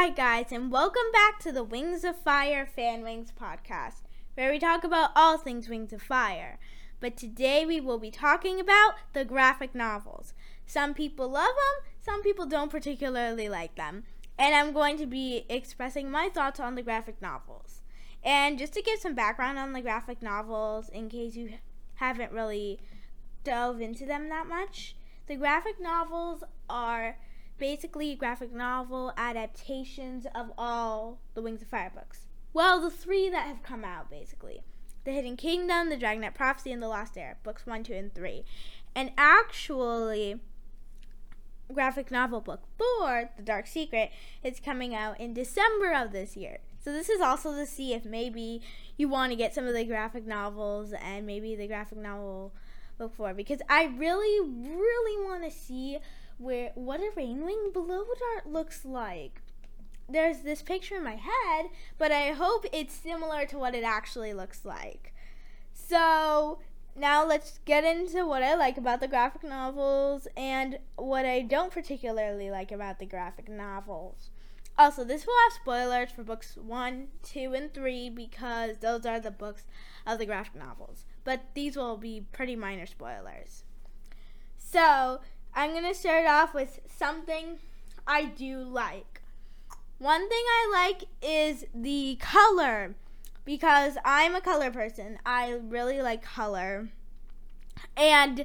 Hi, guys, and welcome back to the Wings of Fire Fan Wings podcast, where we talk about all things Wings of Fire. But today we will be talking about the graphic novels. Some people love them, some people don't particularly like them, and I'm going to be expressing my thoughts on the graphic novels. And just to give some background on the graphic novels, in case you haven't really delved into them that much, the graphic novels are basically graphic novel adaptations of all the Wings of Fire books. Well, the three that have come out, basically. The Hidden Kingdom, The Dragonet Prophecy, and The Lost Heir, books one, two, and three. And actually, graphic novel book four, The Dark Secret, is coming out in December of this year. So this is also to see if maybe you want to get some of the graphic novels and maybe the graphic novel book four because I really, really want to see where what a rainwing below art looks like. There's this picture in my head, but I hope it's similar to what it actually looks like. So now let's get into what I like about the graphic novels and what I don't particularly like about the graphic novels. Also, this will have spoilers for books 1, 2, and 3 because those are the books of the graphic novels. But these will be pretty minor spoilers. So, I'm going to start off with something I do like. One thing I like is the color because I'm a color person. I really like color. And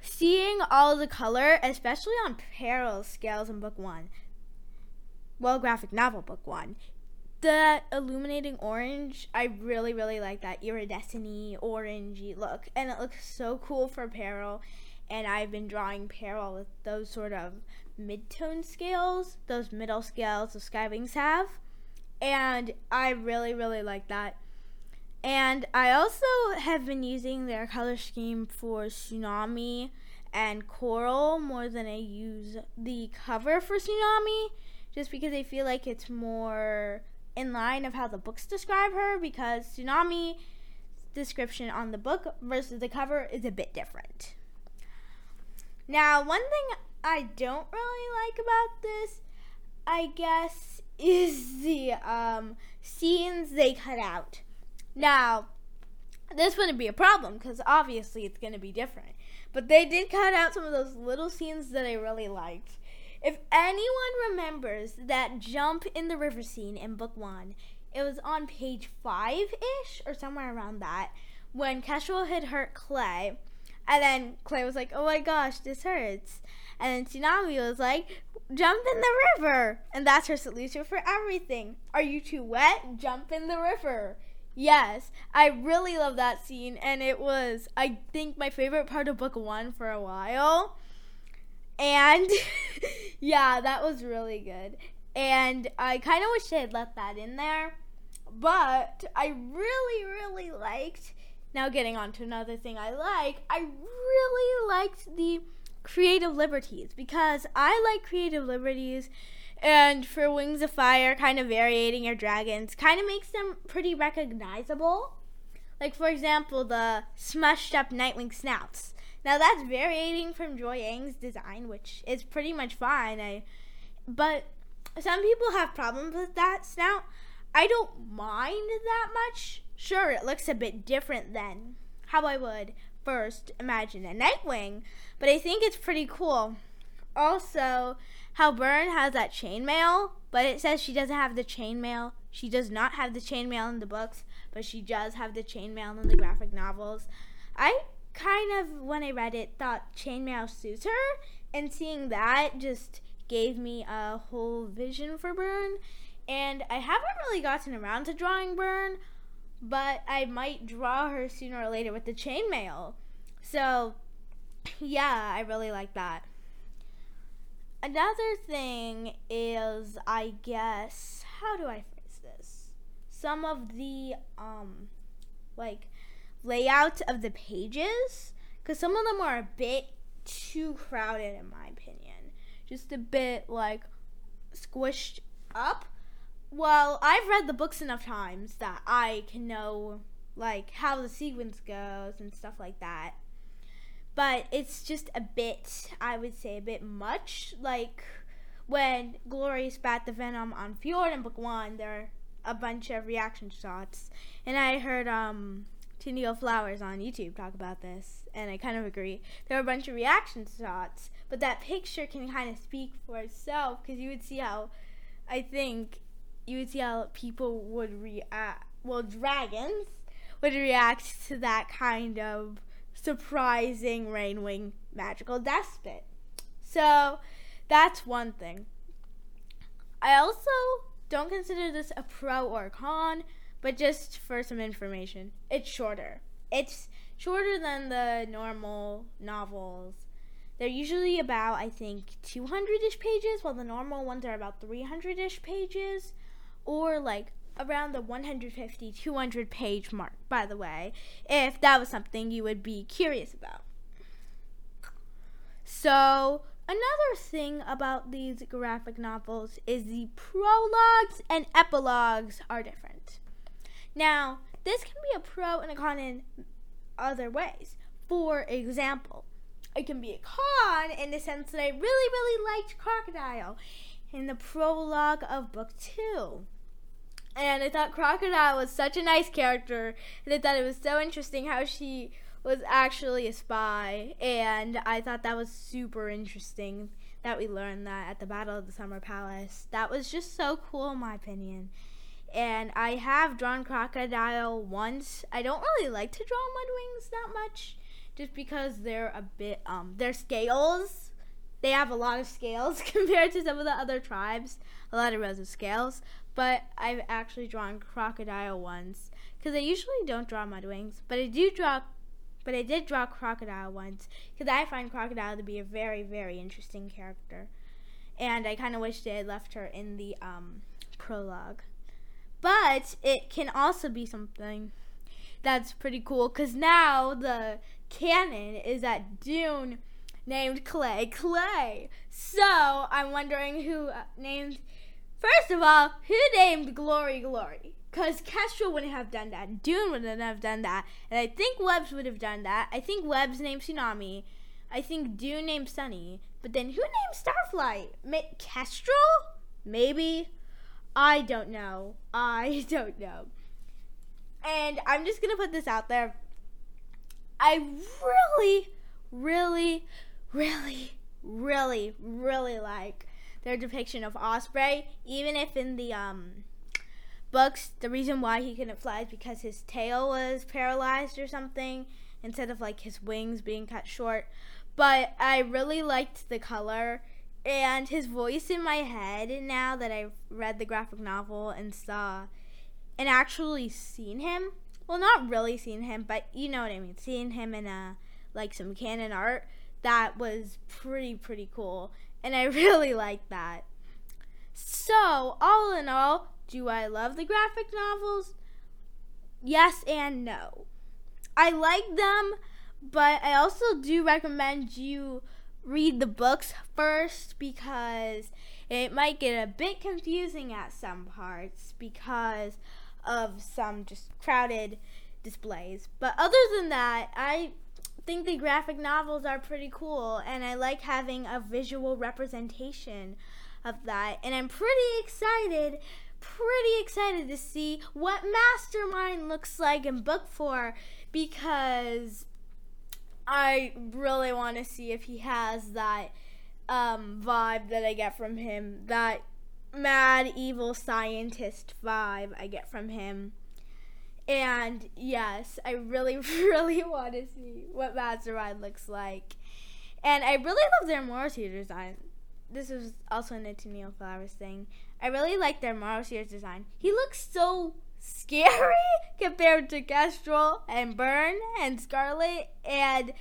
seeing all the color, especially on Peril scales in book one, well, graphic novel book one, the illuminating orange, I really, really like that iridescent orangey look. And it looks so cool for Peril and I've been drawing Peril with those sort of mid-tone scales, those middle scales the Skywings have, and I really really like that. And I also have been using their color scheme for Tsunami and Coral more than I use the cover for Tsunami, just because I feel like it's more in line of how the books describe her because Tsunami description on the book versus the cover is a bit different. Now, one thing I don't really like about this, I guess, is the um, scenes they cut out. Now, this wouldn't be a problem because obviously it's going to be different. But they did cut out some of those little scenes that I really liked. If anyone remembers that jump in the river scene in book one, it was on page five ish or somewhere around that when Kestrel had hurt Clay and then Clay was like, "Oh my gosh, this hurts." And then Tsunami was like, "Jump in the river." And that's her solution for everything. Are you too wet? Jump in the river. Yes, I really love that scene, and it was, I think, my favorite part of book one for a while. And yeah, that was really good. And I kind of wish they had left that in there. But I really, really liked now, getting on to another thing I like, I really liked the creative liberties because I like creative liberties. And for Wings of Fire, kind of variating your dragons kind of makes them pretty recognizable. Like, for example, the smushed up Nightwing snouts. Now, that's variating from Joy Ang's design, which is pretty much fine. I, but some people have problems with that snout. I don't mind that much Sure, it looks a bit different than how I would first imagine a Nightwing, but I think it's pretty cool. Also, how Burn has that chainmail, but it says she doesn't have the chainmail. She does not have the chainmail in the books, but she does have the chainmail in the graphic novels. I kind of, when I read it, thought chainmail suits her, and seeing that just gave me a whole vision for Burn. And I haven't really gotten around to drawing Burn, but I might draw her sooner or later with the chainmail. So, yeah, I really like that. Another thing is, I guess, how do I phrase this? Some of the, um, like, layout of the pages, because some of them are a bit too crowded, in my opinion. Just a bit, like, squished up well, I've read the books enough times that I can know like how the sequence goes and stuff like that. But it's just a bit, I would say, a bit much. Like when Glory spat the venom on Fjord in book one, there are a bunch of reaction shots, and I heard um Tenille Flowers on YouTube talk about this, and I kind of agree. There are a bunch of reaction shots, but that picture can kind of speak for itself because you would see how, I think, you would see how people would react. Well, dragons would react to that kind of surprising Rainwing magical despot. So that's one thing. I also don't consider this a pro or a con but just for some information, it's shorter. It's shorter than the normal novels. They're usually about, I think, 200 ish pages, while the normal ones are about 300 ish pages, or like around the 150, 200 page mark, by the way, if that was something you would be curious about. So, another thing about these graphic novels is the prologues and epilogues are different. Now, this can be a pro and a con in other ways. For example, it can be a con in the sense that I really, really liked Crocodile in the prologue of book two. And I thought Crocodile was such a nice character, and I thought it was so interesting how she was actually a spy. And I thought that was super interesting that we learned that at the Battle of the Summer Palace. That was just so cool, in my opinion and I have drawn Crocodile once. I don't really like to draw mudwings that much, just because they're a bit um their scales. They have a lot of scales compared to some of the other tribes, a lot of rows of scales. But I've actually drawn Crocodile once because I usually don't draw mudwings, but I do draw. But I did draw Crocodile once because I find Crocodile to be a very, very interesting character, and I kind of wish they had left her in the um, prologue. But it can also be something that's pretty cool because now the canon is that Dune named Clay Clay. So I'm wondering who uh, named. First of all, who named Glory Glory? Because Kestrel wouldn't have done that. Dune wouldn't have done that. And I think Webs would have done that. I think Webs named Tsunami. I think Dune named Sunny. But then who named Starflight? Ma- Kestrel? Maybe. I don't know. I don't know. And I'm just going to put this out there. I really, really, really, really, really like their depiction of Osprey, even if in the um books the reason why he couldn't fly is because his tail was paralyzed or something instead of like his wings being cut short. But I really liked the color and his voice in my head now that I've read the graphic novel and saw and actually seen him. Well, not really seen him, but you know what I mean. Seeing him in a like some canon art that was pretty pretty cool, and I really like that. So, all in all, do I love the graphic novels? Yes and no. I like them, but I also do recommend you read the books first because it might get a bit confusing at some parts because of some just crowded displays. But other than that, I think the graphic novels are pretty cool and I like having a visual representation of that. And I'm pretty excited, pretty excited to see what Mastermind looks like in book 4 because I really want to see if he has that um, vibe that I get from him, that mad evil scientist vibe I get from him. And yes, I really, really want to see what Mastermind looks like. And I really love their Morrowseer design. This is also a Tenille Flowers thing. I really like their Morrowseer design. He looks so scary compared to Kestrel and Burn and Scarlet and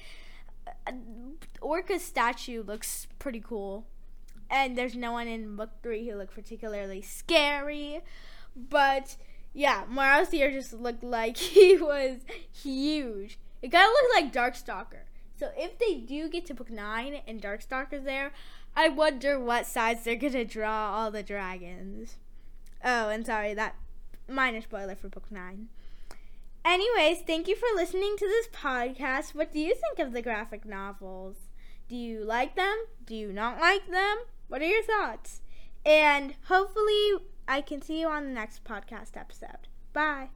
uh, Orca's statue looks pretty cool. And there's no one in book three who look particularly scary. But yeah, Morrowseer just looked like he was huge. It kind of looked like Darkstalker. So if they do get to book nine and Darkstalker's there, I wonder what size they're gonna draw all the dragons. Oh, and sorry, that minor spoiler for book nine. Anyways, thank you for listening to this podcast. What do you think of the graphic novels? Do you like them? Do you not like them? What are your thoughts? And hopefully, I can see you on the next podcast episode. Bye.